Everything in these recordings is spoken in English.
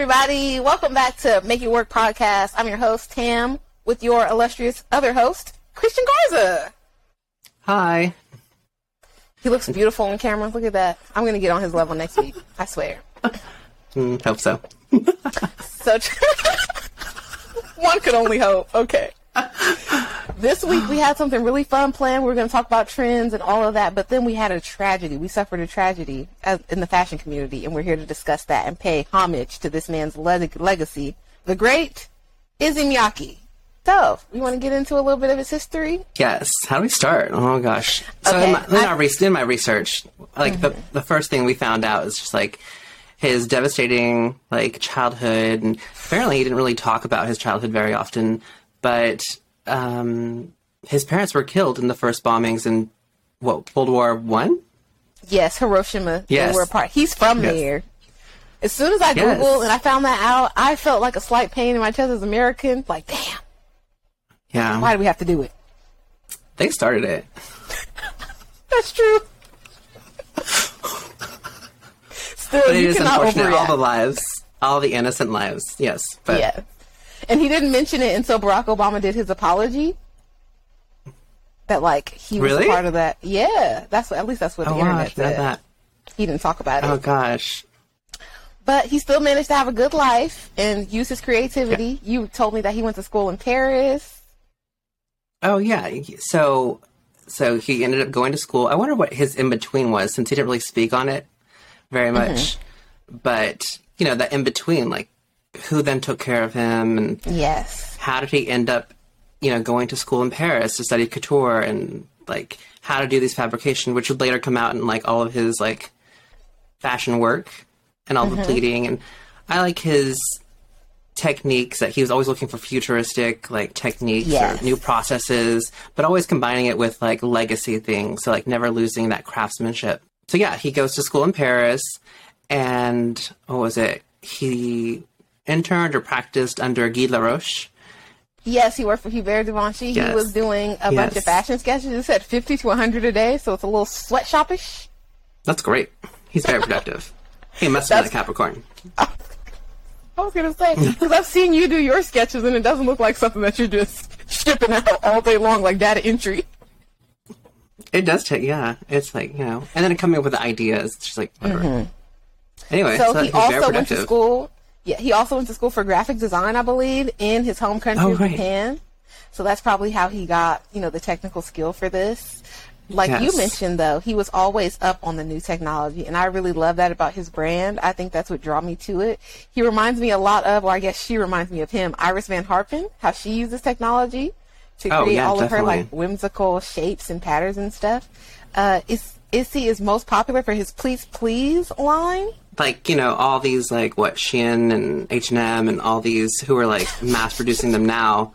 everybody. Welcome back to Make It Work podcast. I'm your host, Tam, with your illustrious other host, Christian Garza. Hi. He looks beautiful on camera. Look at that. I'm going to get on his level next week. I swear. Mm, hope so. So, one could only hope. Okay. This week we had something really fun planned. We were going to talk about trends and all of that, but then we had a tragedy. We suffered a tragedy as, in the fashion community, and we're here to discuss that and pay homage to this man's leg- legacy, the great Issey Miyake. So, we want to get into a little bit of his history? Yes. How do we start? Oh gosh. So Okay, in, my, in, I- our re- in my research, like the mm-hmm. the first thing we found out is just like his devastating like childhood, and apparently he didn't really talk about his childhood very often. But um, his parents were killed in the first bombings in what World War One. Yes, Hiroshima. They Yes. were apart. He's from Yes. there. As soon as I Yes. Googled and I found that out, I felt like a slight pain in my chest as American. Like, damn, Yeah, why do we have to do it? they started it. That's true. Still, But it you is cannot unfortunate. All the lives, all the innocent lives. Yes, but Yeah. And he didn't mention it until Barack Obama did his apology. That like he was Really? a part of that. Yeah, that's what, at least that's what oh the internet said. that. He didn't talk about it. Oh gosh. but he still managed to have a good life and use his creativity. You told me that he went to school in Paris. Oh yeah. So so he ended up going to school. I wonder what his in between was since he didn't really speak on it very mm-hmm. much. But you know, that in between, like who then took care of him and Yes. how did he end up, you know, going to school in Paris to study couture and like how to do these fabrication, which would later come out in like all of his like fashion work and all the mm-hmm. pleating and I like his techniques that he was always looking for futuristic like techniques Yes. or new processes, but always combining it with like legacy things, so like never losing that craftsmanship. So yeah, he goes to school in Paris and what was it? He interned or practiced under Guy Laroche. Yes, he worked for Hubert Givenchy. He was doing a bunch of fashion sketches. He said 50 to 100 a day, so it's a little sweatshopish. That's great. He's very productive. He must have been a Capricorn. I was gonna say because I've seen you do your sketches, and it doesn't look like something that you're just shipping out all day long, like data entry. It does take, yeah. It's like you know, and then coming up with the ideas. It's just like whatever. Mm-hmm. Anyway, So, so, he also went to school. Yeah, he also went to school for graphic design, I believe, in his home country Oh, right. Japan. So that's probably how he got, you know, the technical skill for this. Like you mentioned, though, he was always up on the new technology, and I really love that about his brand. I think that's what drew me to it. He reminds me a lot of, or I guess she reminds me of him, Iris Van Herpen, how she uses technology to Oh, create yeah, all of her like whimsical shapes and patterns and stuff. Uh, is Issey is most popular for his Pleats Please line. Like you know all these like what Shein and H and M and all these who are like mass producing them now,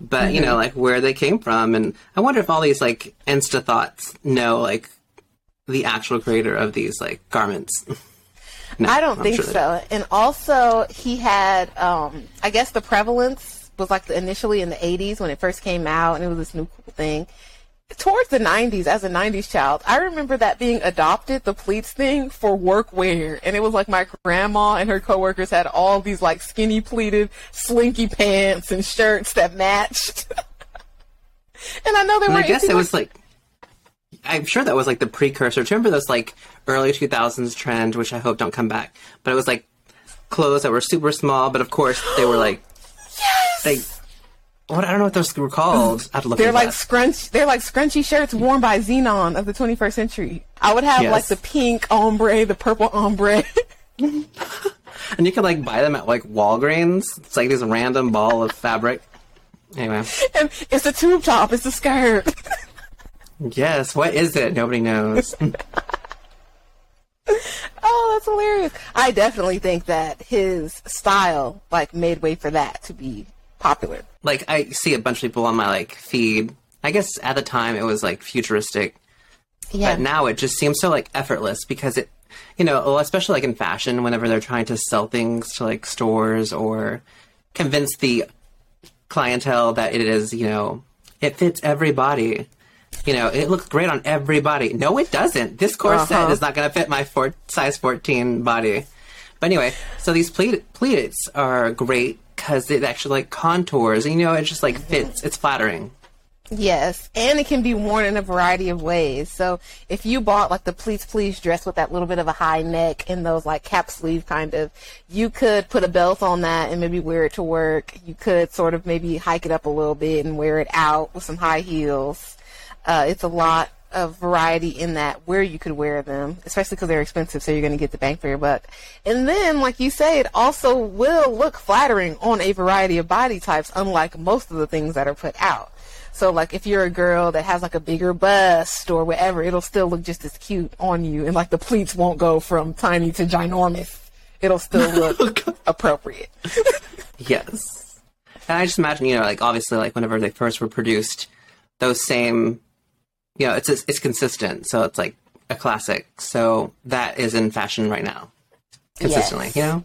but you know Mm-hmm. like where they came from, and I wonder if all these like Insta thoughts know like the actual creator of these like garments. No, I don't I'm think sure so. And also, he had, um, I guess the prevalence was like the, initially in the 80s when it first came out, and it was this new cool thing. Towards the 90s, as a 90s child, I remember that being adopted, the pleats thing, for work wear. And it was like my grandma and her coworkers had all these like skinny pleated, slinky pants and shirts that matched. and I know they were I guess it was like, I'm sure that was like the precursor. Do you remember those like early 2000s trend, which I hope don't come back? But it was like clothes that were super small, but of course they were like, yes! they, what, I don't know what those were called. I have to look They're like that. scrunch. They're like scrunchy shirts worn by Zenon of the 21st century. I would have Yes. like the pink ombre, the purple ombre. And you could like buy them at like Walgreens. It's like this random ball of fabric. Anyway, and it's a tube top. It's a skirt. yes, what is it? Nobody knows. oh, that's hilarious. I definitely think that his style like made way for that to be popular. like I see a bunch of people on my like feed. I guess at the time it was like futuristic, Yeah. but now it just seems so like effortless because it, you know, especially like in fashion, whenever they're trying to sell things to like stores or convince the clientele that it is, you know, it fits every body. You know, it looks great on everybody. No, it doesn't. This corset Uh-huh. is not going to fit my four, size 14 body. But anyway, so these pleat pleats are great because it actually like contours. And, you know, it just like fits. It's flattering. Yes, and it can be worn in a variety of ways. So if you bought like the Pleats Please dress with that little bit of a high neck and those like cap sleeve kind of, you could put a belt on that and maybe wear it to work. You could sort of maybe hike it up a little bit and wear it out with some high heels. Uh, it's a lot of variety in that where you could wear them, especially because they're expensive, so you're going to get the bang for your buck. And then, like you say, it also will look flattering on a variety of body types, unlike most of the things that are put out. So like if you're a girl that has like a bigger bust or whatever, it'll still look just as cute on you and like the pleats won't go from tiny to ginormous. It'll still look oh, appropriate. Yes. And I just imagine, you know, like obviously, like whenever they first were produced, those same, you know, it's it's consistent, so it's like a classic. So that is in fashion right now, consistently. Yes. You know.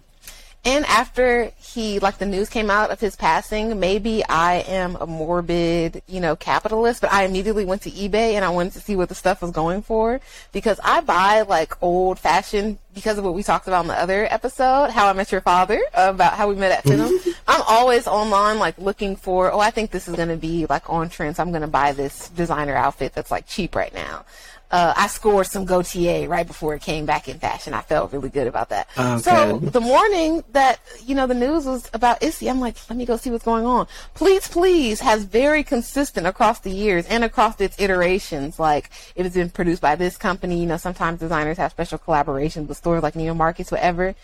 And after he, like the news came out of his passing, maybe I am a morbid, you know, capitalist, but I immediately went to eBay and I wanted to see what the stuff was going for because I buy like old fashioned because of what we talked about in the other episode, How I Met Your Father, about how we met at mm-hmm. Finham. I'm always online like looking for, oh, I think this is going to be like on trend, so I'm going to buy this designer outfit that's like cheap right now uh, I scored some Gautier right before it came back in fashion. I felt really good about that. Oh, so the morning that you know the news was about Issey, I'm like, let me go see what's going on. Pleats Please has very consistent across the years and across its iterations. Like it has been produced by this company. You know, sometimes designers have special collaborations with stores like Neiman Marcus, whatever.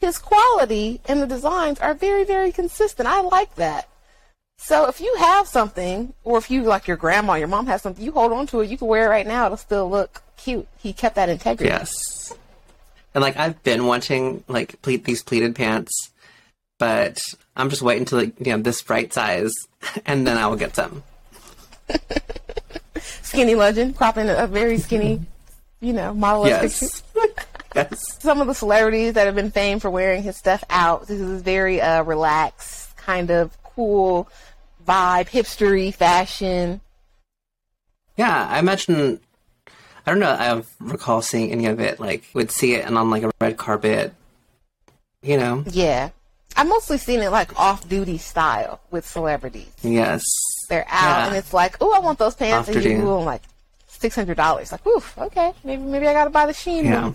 His quality and the designs are very, very consistent. I like that. So if you have something, or if you like your grandma, your mom has something, you hold on to it. You can wear it right now; it'll still look cute. He kept that integrity. Yes. And like I've been wanting like pleat these pleated pants, but I'm just waiting till like, you know this right size, and then I will get them. Skinny legend, cropping a very skinny, you know, model of picture. Yes. yes. Some of the celebrities that have been famed for wearing his stuff out. This is very uh, relaxed, kind of cool vibe, hipstery fashion. Yeah, I imagine. I don't know. I recall seeing any of it. Like, would see it and on like a red carpet. You know. Yeah. I've mostly seen it like off-duty style with celebrities. Yes. They're out Yeah. and it's like, oh, I want those pants, and you Off-duty. Google them like six hundred dollars. Like, oof, okay, maybe maybe I gotta buy the Sheen Yeah. one.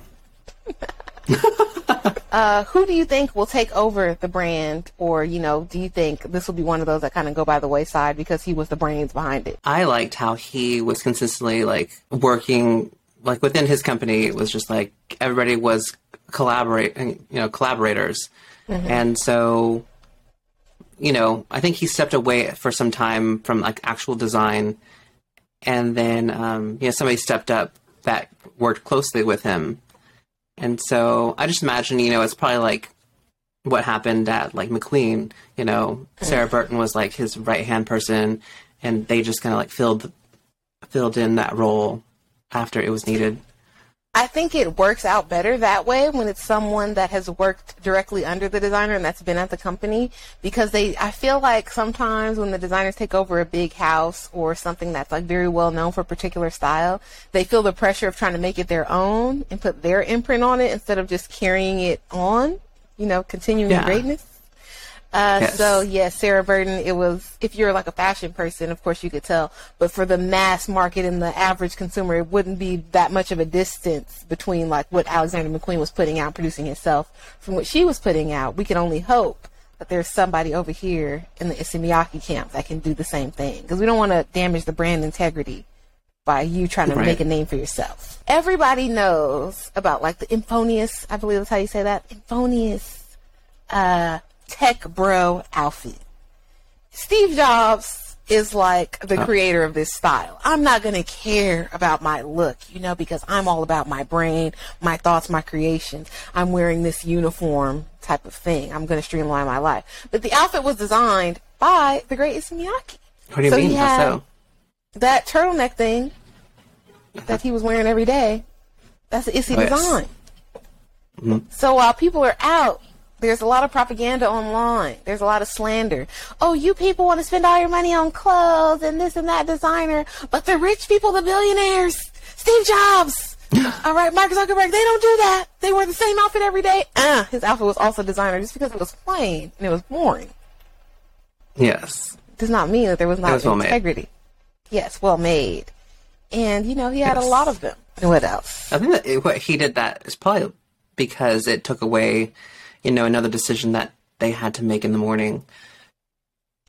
Uh, who do you think will take over the brand, or you know, do you think this will be one of those that kind of go by the wayside because he was the brains behind it? I liked how he was consistently like working like within his company. It was just like everybody was collaborating, you know, collaborators, and so you know, I think he stepped away for some time from like actual design, and then um, you know somebody stepped up that worked closely with him, and so I just imagine you know it's probably like what happened at like McQueen. You know, Sarah Burton was like his right hand person, and they just kind of like filled filled in that role after it was needed. I think it works out better that way when it's someone that has worked directly under the designer and that's been at the company because they I feel like sometimes when the designers take over a big house or something that's like very well known for a particular style, they feel the pressure of trying to make it their own and put their imprint on it instead of just carrying it on, you know, continuing the Yeah. greatness. Uh, Yes. So yeah, Sarah Burton. It was if you're like a fashion person, of course you could tell. But for the mass market and the average consumer, it wouldn't be that much of a distance between like what Alexander McQueen was putting out, producing himself, from what she was putting out. We can only hope that there's somebody over here in the Issey Miyake camp that can do the same thing because we don't want to damage the brand integrity by you trying to Right. make a name for yourself. Everybody knows about like the Infonius, I believe that's how you say that. Infonius uh tech bro outfit. Steve Jobs is like the creator of this style. I'm not going to care about my look, you know, because I'm all about my brain, my thoughts, my creations. I'm wearing this uniform type of thing. I'm going to streamline my life. But the outfit was designed by the great Miyake. What do you So mean? he had- so? That turtleneck thing that he was wearing every day, that's the Issey Oh, yes. design. Mm. So while people are out, there's a lot of propaganda online. There's a lot of slander. Oh, you people want to spend all your money on clothes and this and that designer, but the rich people, the billionaires, Steve Jobs, All right, Mark Zuckerberg, they don't do that. They wear the same outfit every day. Uh, his outfit was also designer just because it was plain and it was boring. Yes. Does not mean that there was not was well integrity. Yes, well made. And, you know, he had a lot of them. And what else? I think that it, what he did that is probably because it took away, you know, another decision that they had to make in the morning.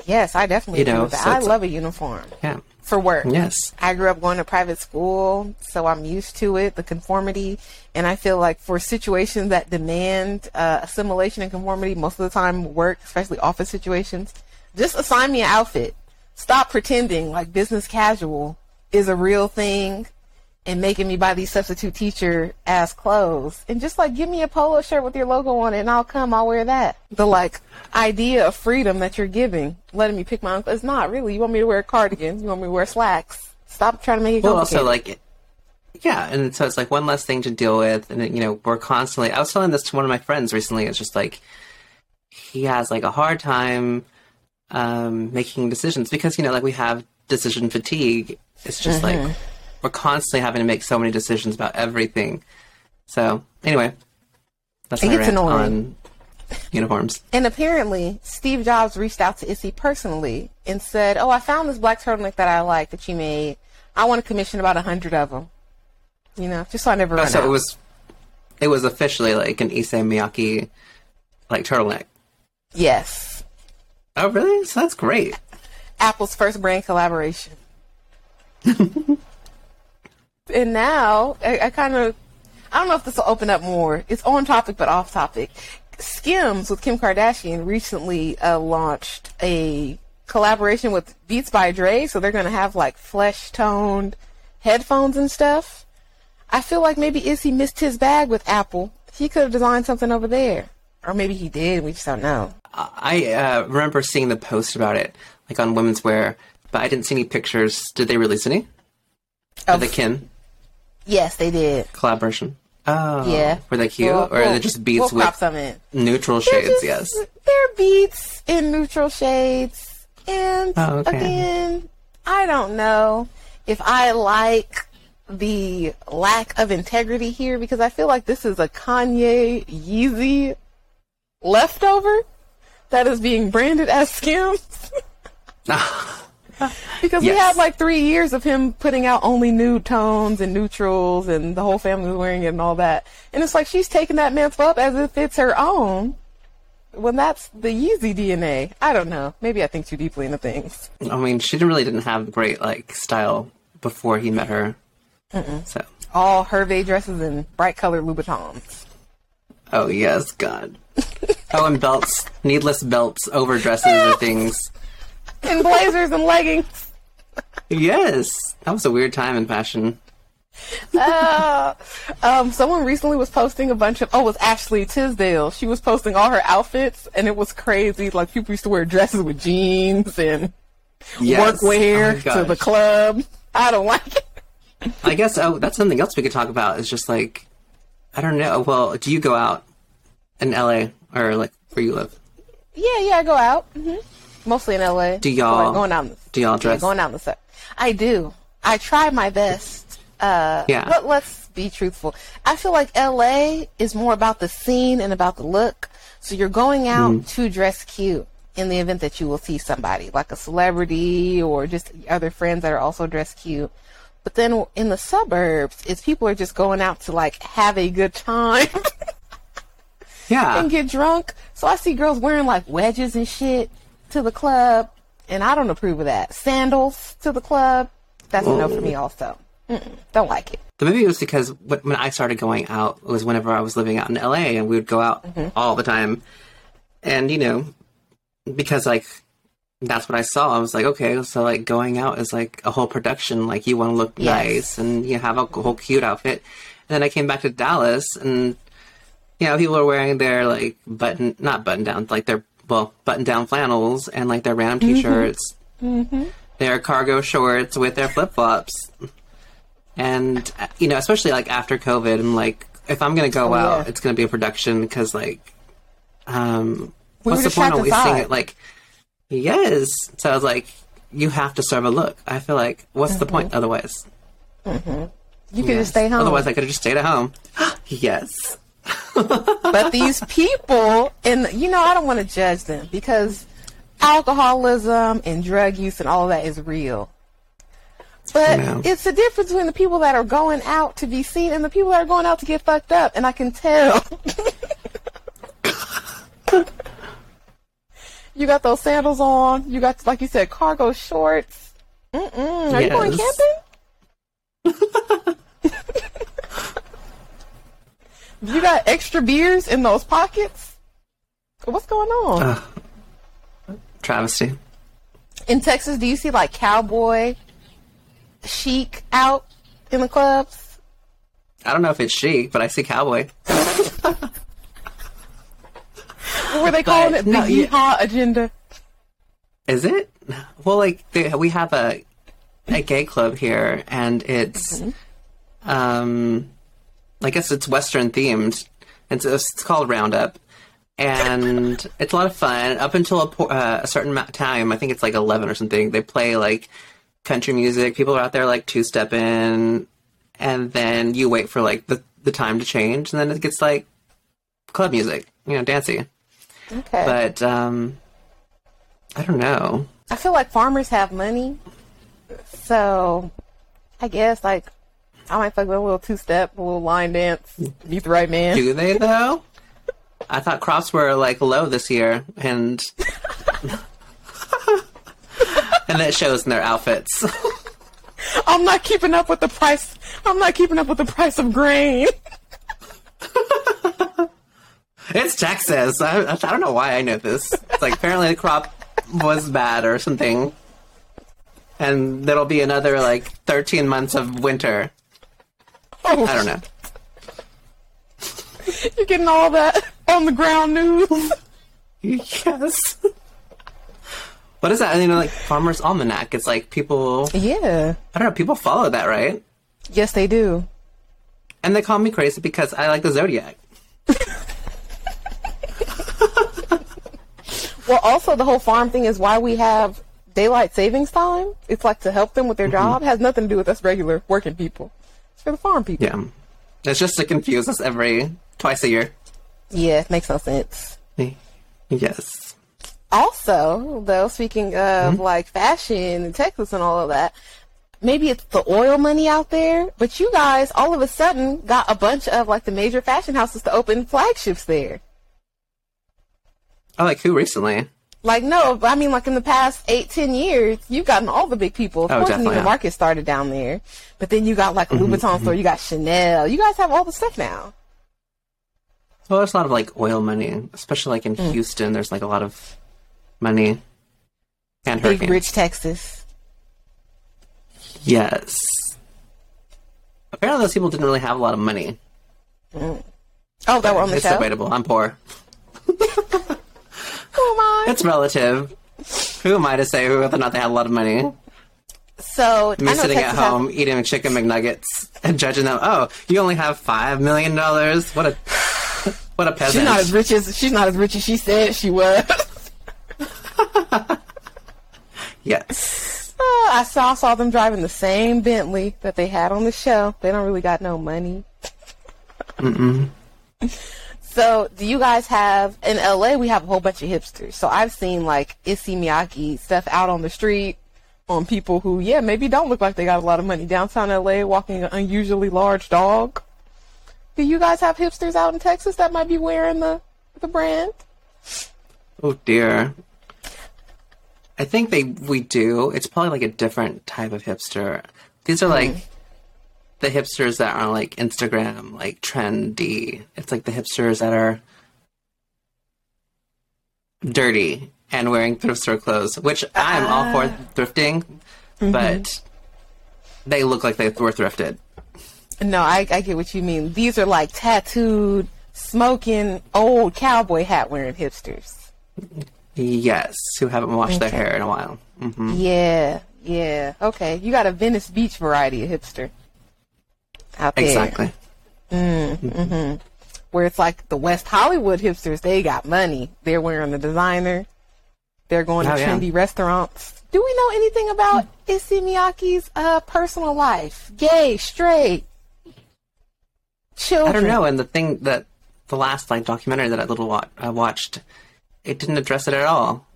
Yes, I definitely You know, so I love a uniform Yeah. for work. Yes. I grew up going to private school, so I'm used to it, the conformity. And I feel like for situations that demand uh, assimilation and conformity, most of the time work, especially office situations, just assign me an outfit. Stop pretending like business casual is a real thing and making me buy these substitute teacher ass clothes. And just like give me a polo shirt with your logo on it and I'll come, I'll wear that. The like idea of freedom that you're giving, letting me pick my own clothes. It's not really. You want me to wear a cardigan, you want me to wear slacks. Stop trying to make it Well, complicated. also like, it yeah, and so it's like one less thing to deal with, and you know, we're constantly. I was telling this to one of my friends recently. It's just like he has like a hard time um, making decisions because you know, like we have decision fatigue. It's just Mm-hmm. like we're constantly having to make so many decisions about everything. So anyway, that's my rant annoying. on uniforms. And apparently, Steve Jobs reached out to Issey personally and said, "Oh, I found this black turtleneck that I like that you made. I want to commission about a hundred of them. You know, just so I never Oh, so out." it was, it was officially like an Issey Miyake like turtleneck. yes, Oh, really? So that's great. Apple's first brand collaboration. and now I, I kind of, I don't know if this will open up more. It's on topic but off topic. Skims with Kim Kardashian recently uh, launched a collaboration with Beats by Dre, so they're going to have like flesh toned headphones and stuff. I feel like maybe Issey missed his bag with Apple. He could have designed something over there. Or maybe he did, we just don't know. I uh, remember seeing the post about it, like on Women's Wear, but I didn't see any pictures. Did they release any? Of Of- the Kin Yes, they did. collaboration? Oh, Yeah. Were they cute, We'll- or are they just beats we'll with some in. neutral They're shades? just- yes. They're beats in neutral shades. And Oh, okay. again, I don't know if I like the lack of integrity here because I feel like this is a Kanye Yeezy leftover that is being branded as Skims. Because we had like three years of him putting out only nude tones and neutrals, and the whole family was wearing it and all that. And it's like she's taking that mantle up as if it's her own. When that's the Yeezy DNA. I don't know. Maybe I think too deeply into things. I mean, she didn't really didn't have great like style before he met her. So, All Hervé dresses and bright colored Louboutins. oh yes, God. oh, and belts, needless belts over dresses or things. And blazers and leggings. Yes, that was a weird time in fashion. Uh, um, someone recently was posting a bunch of, oh, it was Ashley Tisdale. She was posting all her outfits, and it was crazy. Like, people used to wear dresses with jeans and Yes. workwear Oh to the club. I don't like it. I guess oh, that's something else we could talk about. Is just like, I don't know. Well, do you go out in LA or like where you live? Yeah, yeah, I go out. hmm Mostly in LA. Do y'all- going out the, do y'all yeah, dress? going out in the sun. I do. I try my best. Uh, Yeah. But let's be truthful. I feel like LA is more about the scene and about the look. So you're going out Mm-hmm. to dress cute in the event that you will see somebody, like a celebrity or just other friends that are also dressed cute. But then in the suburbs, it's people are just going out to like have a good time. Yeah, and get drunk. So I see girls wearing like wedges and shit to the club, and I don't approve of that. Sandals to the club, that's a no for me mm. also. Mm-mm, don't like it. But maybe it was because when I started going out it was whenever I was living out in LA and we would go out mm-hmm. all the time. And, you know, because like that's what I saw, I was like, okay, so like going out is like a whole production. Like you want to look Yes. nice and you have a whole cute outfit. And then I came back to Dallas and, you know, people are wearing their like button, not button down, like their, well, button down flannels and like their random t shirts, their cargo shorts with their flip flops and you know especially like after covid i'm like if i'm gonna go Oh, out yeah. it's gonna be a production because like um We what's the point of always seeing it? like yes. So i was like you have to serve a look. I feel like what's the point Mm-hmm. otherwise? You could just stay home. Otherwise, I could have just stayed at home. yes. but these people, and you know, I don't want to judge them because alcoholism and drug use and all of that is real. But it's the difference between the people that are going out to be seen and the people that are going out to get fucked up, and I can tell. you got those sandals on. You got, like you said, cargo shorts. Mm-mm. Are you going Yes. camping? you got extra beers in those pockets? What's going on? Travesty. in Texas, do you see like cowboy chic out in the clubs? I don't know if it's chic, but I see cowboy. What were they calling But, it? The no, yeehaw agenda. Is it? Well, like they, we have a a gay club here, and it's um, I guess it's Western themed. It's it's called Roundup, and it's a lot of fun. Up until a, uh, a certain time, I think it's like eleven or something. They play like country music. People are out there like two stepping, and then you wait for like the the time to change, and then it gets like club music, you know, dancing. Okay. But um, I don't know. I feel like farmers have money, so I guess like I might fuck with a little two step, a little line dance, meet the right man. Do they though? I thought crops were like low this year, and and that shows in their outfits. I'm not keeping up with the price. I'm not keeping up with the price of grain. it's Texas. I, I don't know why I know this. It's like apparently the crop was bad or something, and there'll be another like 13 months of winter. Oh. I don't know. You're getting all that on the ground news. Yes. What is that? You know, like Farmer's Almanac. It's like people. yeah. I don't know. People follow that, right? Yes, they do. And they call me crazy because I like the zodiac. Well, also the whole farm thing is why we have daylight savings time. It's like to help them with their mm-hmm. job. It has nothing to do with us regular working people. It's for the farm people. Yeah. It's just to confuse us every twice a year. Yeah, it makes no sense. Eh, yes. Also, though, speaking of mm-hmm. like fashion and Texas and all of that, maybe it's the oil money out there, but you guys all of a sudden got a bunch of like the major fashion houses to open flagships there. Oh, like who recently? Like no, but I mean like in the past eight, ten years, you've gotten all the big people. Of Oh, course, definitely, yeah. Marcus started down there, but then you got like a mm-hmm. Louis Vuitton store, mm-hmm. you got Chanel, you guys have all the stuff now. Well, there's a lot of like oil money, especially like in mm. Houston. There's like a lot of money and Big hurricanes. rich Texas. Yes. Apparently, those people didn't really have a lot of money. Mm. Oh, that were on the it's show. debatable. I'm poor. Who am I? It's relative. Who am I to say whether or not they had a lot of money? So Me sitting Texas at has- home eating chicken McNuggets and judging them. Oh, you only have five million dollars. What a what a peasant. She's not as rich as she's not as rich as she said she was. yes. Uh, I saw saw them driving the same Bentley that they had on the show. They don't really got no money. Mm-mm. So, do you guys have in LA? We have a whole bunch of hipsters. So I've seen like Issey Miyake stuff out on the street on people who, yeah, maybe don't look like they got a lot of money downtown LA, walking an unusually large dog. Do you guys have hipsters out in Texas that might be wearing the the brand? Oh dear. I think they we do. It's probably like a different type of hipster. These are like the hipsters that are like Instagram, like trendy. It's like the hipsters that are dirty and wearing thrift store clothes, which I'm all for ah. thrifting, but mm-hmm. they look like they were thrifted. No, I, I get what you mean. These are like tattooed, smoking, old cowboy hat wearing hipsters. Yes, who haven't washed their hair in a while. hmm Yeah, yeah. Okay, you got a Venice Beach variety of hipster out there. Exactly. Where it's like the West Hollywood hipsters, they got money. They're wearing the designer. They're going Oh, to yeah. trendy restaurants. Do we know anything about Issey Miyake's uh, personal life? Gay, straight? Children. I don't know. And the thing that the last like documentary that I little wa- I watched, it didn't address it at all.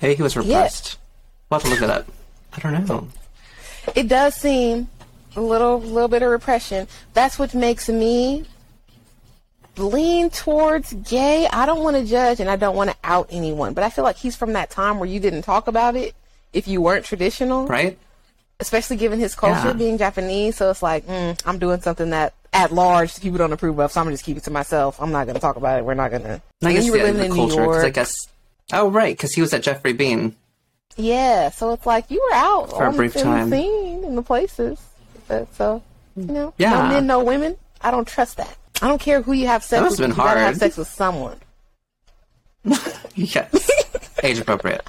Maybe he was repressed. We'll have to look it up. I don't know. It does seem a little little bit of repression. That's what makes me lean towards gay. I don't want to judge and I don't want to out anyone, but I feel like he's from that time where you didn't talk about it if you weren't traditional, Right? especially given his culture Yeah. being Japanese. So it's like, mm, I'm doing something that at large people don't approve of, so I'm gonna just keep it to myself. I'm not gonna talk about it. We're not gonna. I guess you were yeah, living the in New culture. Because I guess. Oh right, because he was at Geoffrey Beene. Yeah, so it's like you were out For a brief the time. scene in the places. But, so you know, Yeah. no men, no women. I don't trust that. I don't care who you have sex That with. been you gotta have sex with someone. Yes, age appropriate.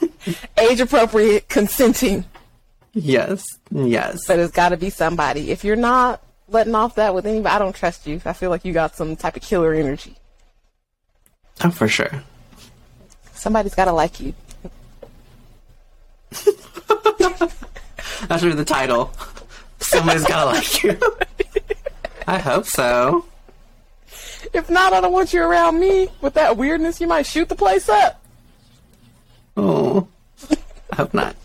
Age appropriate, consenting, Yes, yes. but it's got to be somebody. If you're not letting off that with anybody, I don't trust you. I feel like you got some type of killer energy. Oh, for sure. Somebody's got to like you. That's really the title. Somebody's gotta like you. I hope so. If not, I don't want you around me with that weirdness. You might shoot the place up. Oh, I hope not.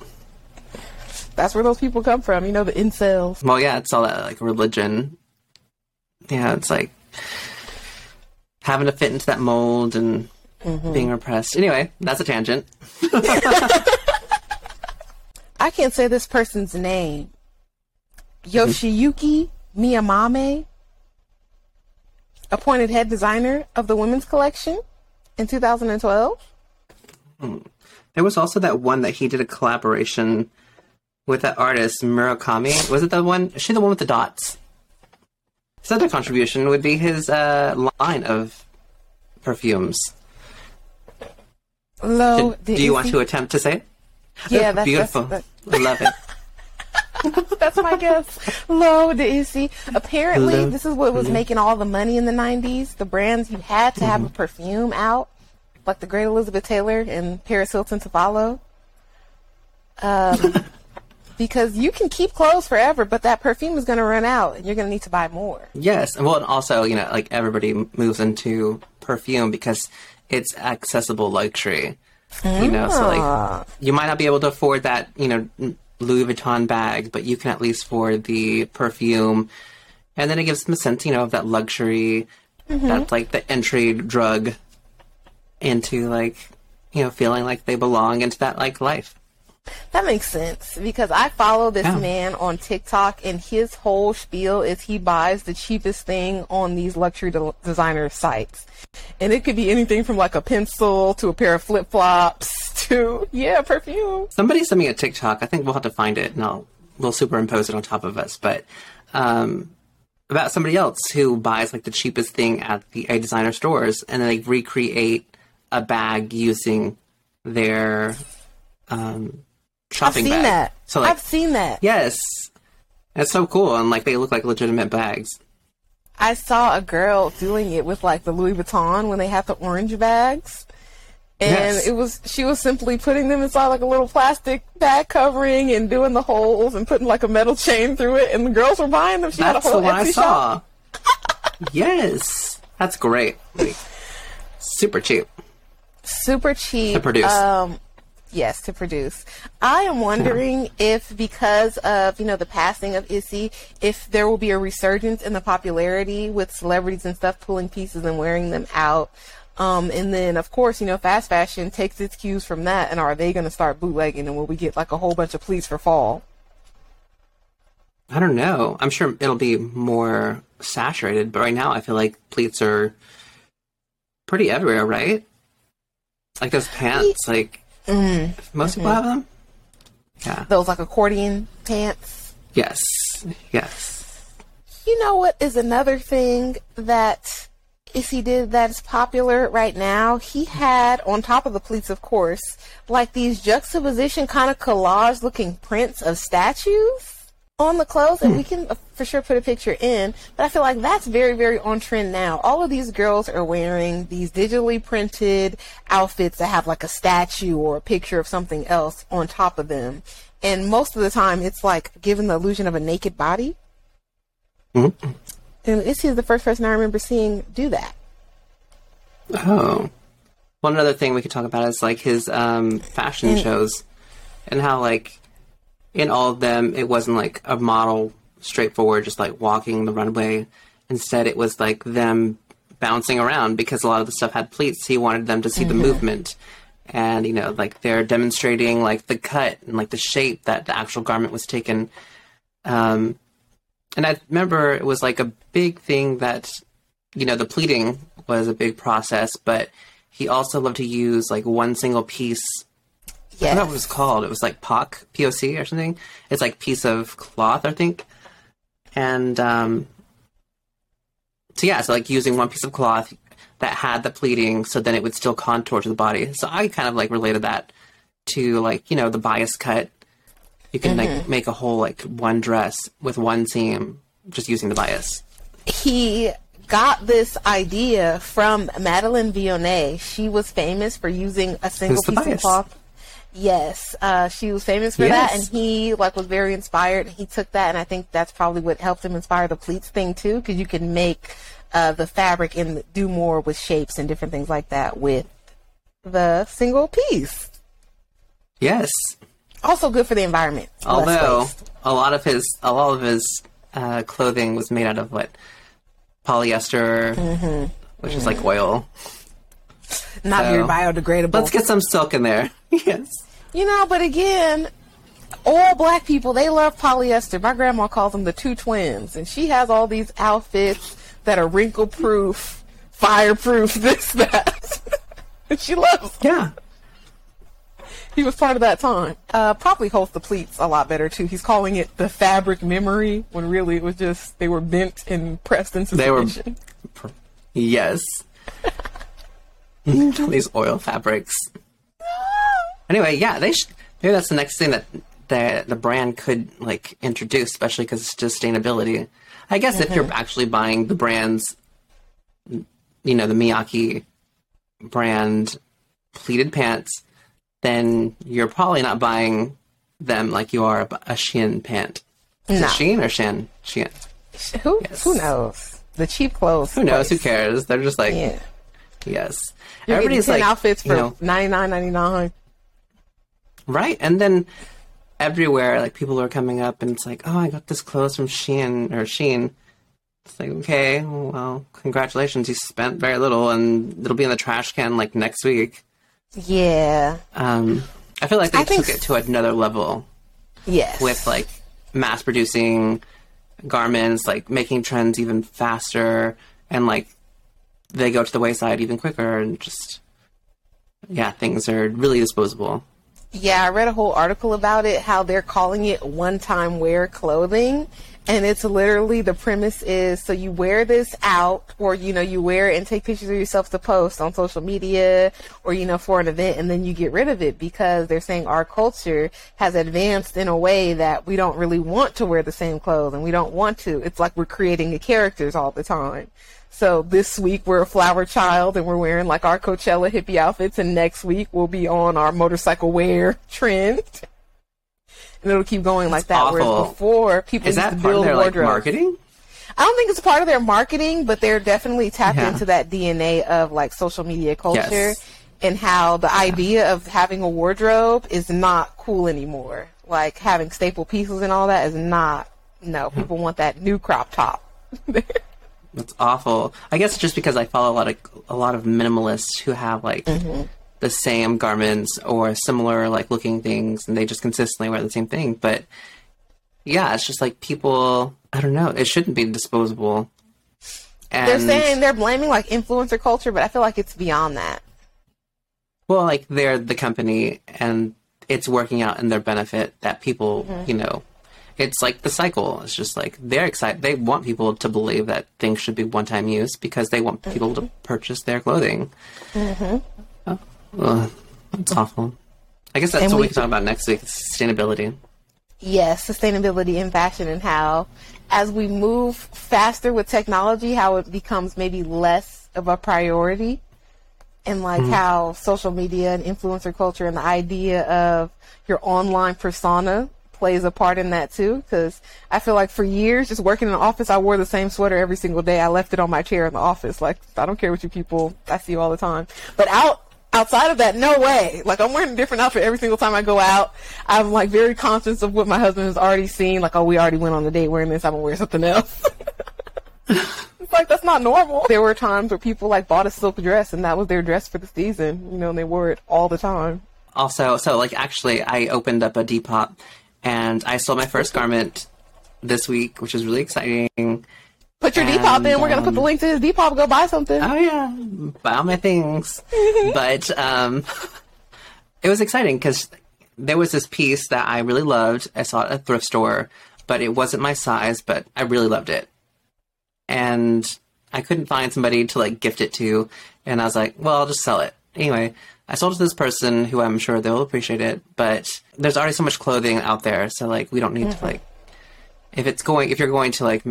That's where those people come from. You know, the incels. Well, yeah, it's all that like religion. Yeah, it's like having to fit into that mold and mm-hmm. being repressed. Anyway, that's a tangent. I can't say this person's name. Yoshiyuki Miyamame, appointed head designer of the women's collection in 2012. Hmm. There was also that one that he did a collaboration with that artist Murakami. Was it the one? Is she the one with the dots? So the contribution would be his uh, line of perfumes. Lo, Do you want to attempt to say it? Yeah, that's beautiful. That's, Love it. that's my guess. L'Eau d'Issey. Apparently, Lo- this is what was making all the money in the 90s. The brands, you had to have a perfume out, like the Great Elizabeth Taylor and Paris Hilton to follow. Um, because you can keep clothes forever, but that perfume is going to run out and you're going to need to buy more. Yes, and well, and also you know, like everybody moves into perfume because it's accessible luxury. You know, so like ah. you might not be able to afford that, you know, Louis Vuitton bag, but you can at least afford the perfume, and then it gives them a sense, you know, of that luxury. Mm-hmm. That's like the entry drug into like, you know, feeling like they belong into that like life. That makes sense because I follow this man on TikTok and his whole spiel is he buys the cheapest thing on these luxury de- designer sites. And it could be anything from like a pencil to a pair of flip flops to, yeah, perfume. Somebody sent me a TikTok. I think we'll have to find it and I'll we'll superimpose it on top of us. But um, about somebody else who buys like the cheapest thing at the a designer stores and then they recreate a bag using their um, I've shopping seen bag. that. So like I've seen that. yes, that's so cool and like they look like legitimate bags. I saw a girl doing it with like the Louis Vuitton when they had the orange bags. And Yes. it was she was simply putting them inside like a little plastic bag covering and doing the holes and putting like a metal chain through it and the girls were buying them. She That's had a the whole one I Etsy shop. saw. yes, that's great. Like, super cheap. Super cheap. To produce. Um yes, to produce. I am wondering if because of, you know, the passing of Issey, if there will be a resurgence in the popularity with celebrities and stuff pulling pieces and wearing them out. Um, and then, of course, you know, fast fashion takes its cues from that. And are they going to start bootlegging? And will we get like a whole bunch of pleats for fall? I don't know. I'm sure it'll be more saturated, but right now I feel like pleats are pretty everywhere, right? Like those pants, like Mm-hmm. most mm-hmm. people have them. Yeah. Those like accordion pants. Yes. Yes. You know what is another thing that Issey did that's popular right now? He had on top of the pleats, of course, like these juxtaposition kind of collage looking prints of statues on the clothes, and we can uh, for sure put a picture in. But I feel like that's very, very on trend now. All of these girls are wearing these digitally printed outfits that have like a statue or a picture of something else on top of them. And most of the time, it's like giving the illusion of a naked body. And And Issey is the first person I remember seeing do that. Oh. One other thing we could talk about is like his um, fashion And- shows and how like in all of them it wasn't like a model straightforward just like walking the runway. Instead it was like them bouncing around because a lot of the stuff had pleats. He wanted them to see the movement. And you know, like they're demonstrating like the cut and like the shape that the actual garment was taken. Um, and I remember it was like a big thing that you know the pleating was a big process, but he also loved to use like one single piece. I Yes. forgot what it was called. It was like POC, POC or something. It's like piece of cloth, I think. And um, so yeah, so like using one piece of cloth that had the pleating, so then it would still contour to the body. So I kind of like related that to like you know the bias cut. You can like make a whole like one dress with one seam just using the bias. he got this idea from Madeleine Vionnet. She was famous for using a single piece of cloth. Yes, uh, she was famous for that, and he like was very inspired. He took that, and I think that's probably what helped him inspire the pleats thing too, because you can make uh, the fabric and do more with shapes and different things like that with the single piece. Yes, Also good for the environment. Although a lot of his a lot of his uh, clothing was made out of what polyester, Mm-hmm. which is like oil. Not so- very biodegradable. Let's get some silk in there. yes. You know, but again, all black people, they love polyester. My grandma calls them the two twins, and she has all these outfits that are wrinkle proof, fireproof, this, that. and she loves them. Yeah. He was part of that time. Uh, probably holds the pleats a lot better, too. He's calling it the fabric memory, when really it was just, they were bent and pressed into They were- Yes. Mm-hmm. These oil fabrics. Anyway, yeah, they should. Maybe that's the next thing that the the brand could like introduce, especially because it's sustainability. I guess if you're mm-hmm. actually buying the brands, you know, the Miyake brand pleated pants, then you're probably not buying them like you are a, Shein pant. Is No. it Shein or Shan? Shein. Who, Yes. who knows? The cheap clothes. Who knows? Who cares? They're just like, Yeah. Yes. You're Everybody's getting 10 like, outfits you for know, ninety nine ninety nine. Right. And then everywhere, like people are coming up and it's like, oh, I got this clothes from Shein or Sheen. It's like, okay, well, congratulations. You spent very little and it'll be in the trash can like next week. Yeah. Um, I feel like they I think took it to another level Yes. with like mass producing garments, like making trends even faster and like they go to the wayside even quicker and just, yeah, things are really disposable. Yeah, I read a whole article about it, how they're calling it one time wear clothing. And it's literally the premise is so you wear this out, or you know, you wear it and take pictures of yourself to post on social media, or you know, for an event, and then you get rid of it because they're saying our culture has advanced in a way that we don't really want to wear the same clothes and we don't want to. It's like we're creating the characters all the time. So this week we're a flower child and we're wearing like our Coachella hippie outfits, and next week we'll be on our motorcycle wear trend. And it'll keep going like that. Whereas before people Is used that to part of build their like marketing? I don't think it's part of their marketing, but they're definitely tapped Yeah. into that DNA of like social media culture Yes. and how the idea of having a wardrobe is not cool anymore. Like having staple pieces and all that is not. No, hmm. people want that new crop top. That's awful. I guess just because I follow a lot of a lot of minimalists who have like mm-hmm. the same garments or similar like looking things, and they just consistently wear the same thing. But yeah, it's just like people. I don't know. It shouldn't be disposable. And they're saying they're blaming like influencer culture, but I feel like it's beyond that. well, like they're the company, and it's working out in their benefit that people, mm-hmm. you know. It's like the cycle. It's just like they're excited. They want people to believe that things should be one-time use because they want people to mm-hmm. purchase their clothing. Mm-hmm. Oh, ugh, that's awful. I guess that's And what we, we- can talk about next week: sustainability. Yes, sustainability in fashion and how as we move faster with technology, how it becomes maybe less of a priority. And like mm-hmm. how social media and influencer culture and the idea of your online persona plays a part in that too. Because I feel like for years, just working in the office, I wore the same sweater every single day. I left it on my chair in the office. Like I don't care what you people, I see you all the time. But out outside of that, no way. Like I'm wearing a different outfit every single time I go out. I'm like very conscious of what my husband has already seen. Like, oh, we already went on a date wearing this. I'm gonna wear something else. it's like that's not normal. There were times where people like bought a silk dress and that was their dress for the season. You know, and they wore it all the time. Also, so like actually, I opened up a Depop and I sold my first garment this week, which is really exciting. Put your And, Depop in. We're gonna put the link to his Depop. Go buy something. Oh yeah, buy all my things. but um, it was exciting because there was this piece that I really loved. I saw it at a thrift store, but it wasn't my size. But I really loved it, and I couldn't find somebody to like gift it to. And I was like, well, I'll just sell it anyway. I sold it to this person who I'm sure they'll appreciate it. But there's already so much clothing out there, so like we don't need to like if it's going if you're going to like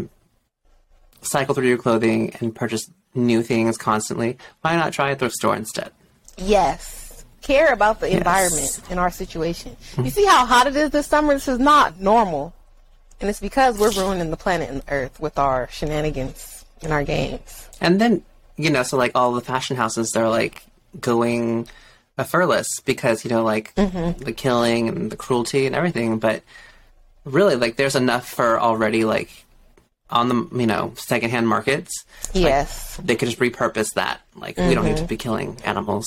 cycle through your clothing and purchase new things constantly, why not try a thrift store instead? Yes. Care about the environment in our situation. Hmm. You see how hot it is this summer? This is not normal. And it's because we're ruining the planet and the earth with our shenanigans and our games. And then, you know, so like all the fashion houses, they're like going a furless because, you know, like mm-hmm. the killing and the cruelty and everything. But really, like, there's enough for already, like, on the, you know, secondhand markets. Yes. They could just repurpose that. Like, we don't need to mm-hmm. be killing animals.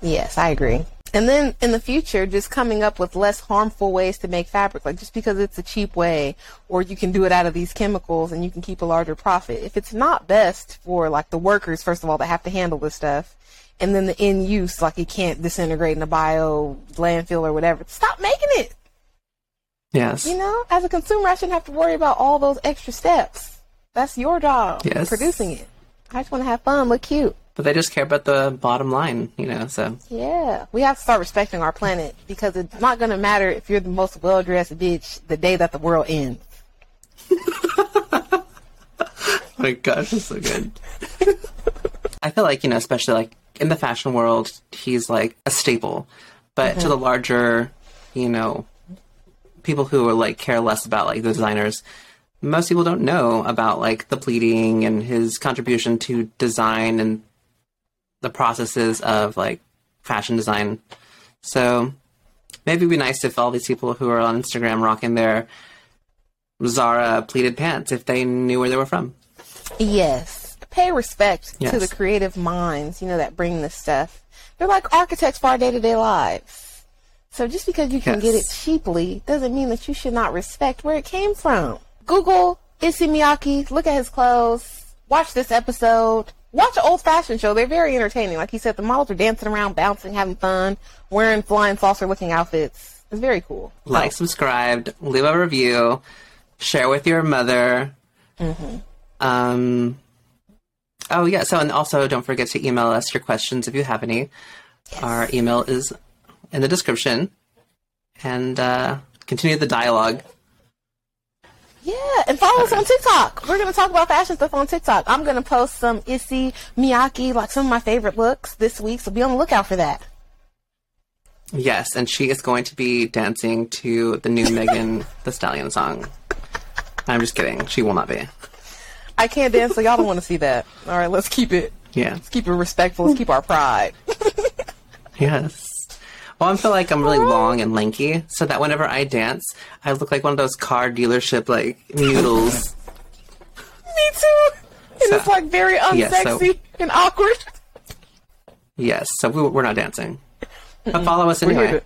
Yes, I agree. And then in the future, just coming up with less harmful ways to make fabric, like just because it's a cheap way, or you can do it out of these chemicals and you can keep a larger profit. If it's not best for like the workers, first of all, that have to handle this stuff, and then the end use, like it can't disintegrate in a bio landfill or whatever, stop making it. Yes. You know, as a consumer, I shouldn't have to worry about all those extra steps. That's your job, Yes. producing it. I just want to have fun, look cute. But they just care about the bottom line, you know, so. Yeah, we have to start respecting our planet because it's not going to matter if you're the most well dressed bitch the day that the world ends. oh my gosh, that's so good. I feel like, you know, especially like in the fashion world, he's like a staple. But to the larger, you know, people who are like care less about like the designers, most people don't know about like the pleating and his contribution to design and the processes of like fashion design. So maybe it'd be nice if all these people who are on Instagram rocking their Zara pleated pants if they knew where they were from. Yes, pay respect to the creative minds, you know, that bring this stuff. They're like architects for our day to day lives. So just because you can get it cheaply doesn't mean that you should not respect where it came from. Google Issey Miyake, look at his clothes, watch this episode, watch an old fashioned show. They're very entertaining. Like he said, the models are dancing around, bouncing, having fun, wearing flying saucer looking outfits. It's very cool. like, subscribed, leave a review, share with your mother. Um, oh yeah. So and also don't forget to email us your questions if you have any. Our email is in the description, and uh, continue the dialogue. Yeah, and follow us on TikTok. We're gonna talk about fashion stuff on TikTok. I'm gonna post some Issey Miyake, like some of my favorite looks this week, so be on the lookout for that. Yes, and she is going to be dancing to the new Megan Thee Stallion song. I'm just kidding. She will not be. I can't dance, so y'all don't want to see that. All right, let's keep it. Yeah. Let's keep it respectful. Let's keep our pride. Yes. Well, I feel like I'm really long and lanky, so that whenever I dance, I look like one of those car dealership like noodles. Me too. And it's like very yeah, so- unsexy and awkward. yes, so we, we're not dancing. But follow us anyway.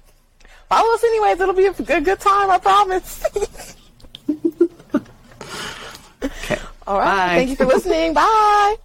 Follow us anyways. It'll be a good, good time. I promise. Okay. All right. Bye. Thank you for listening. Bye.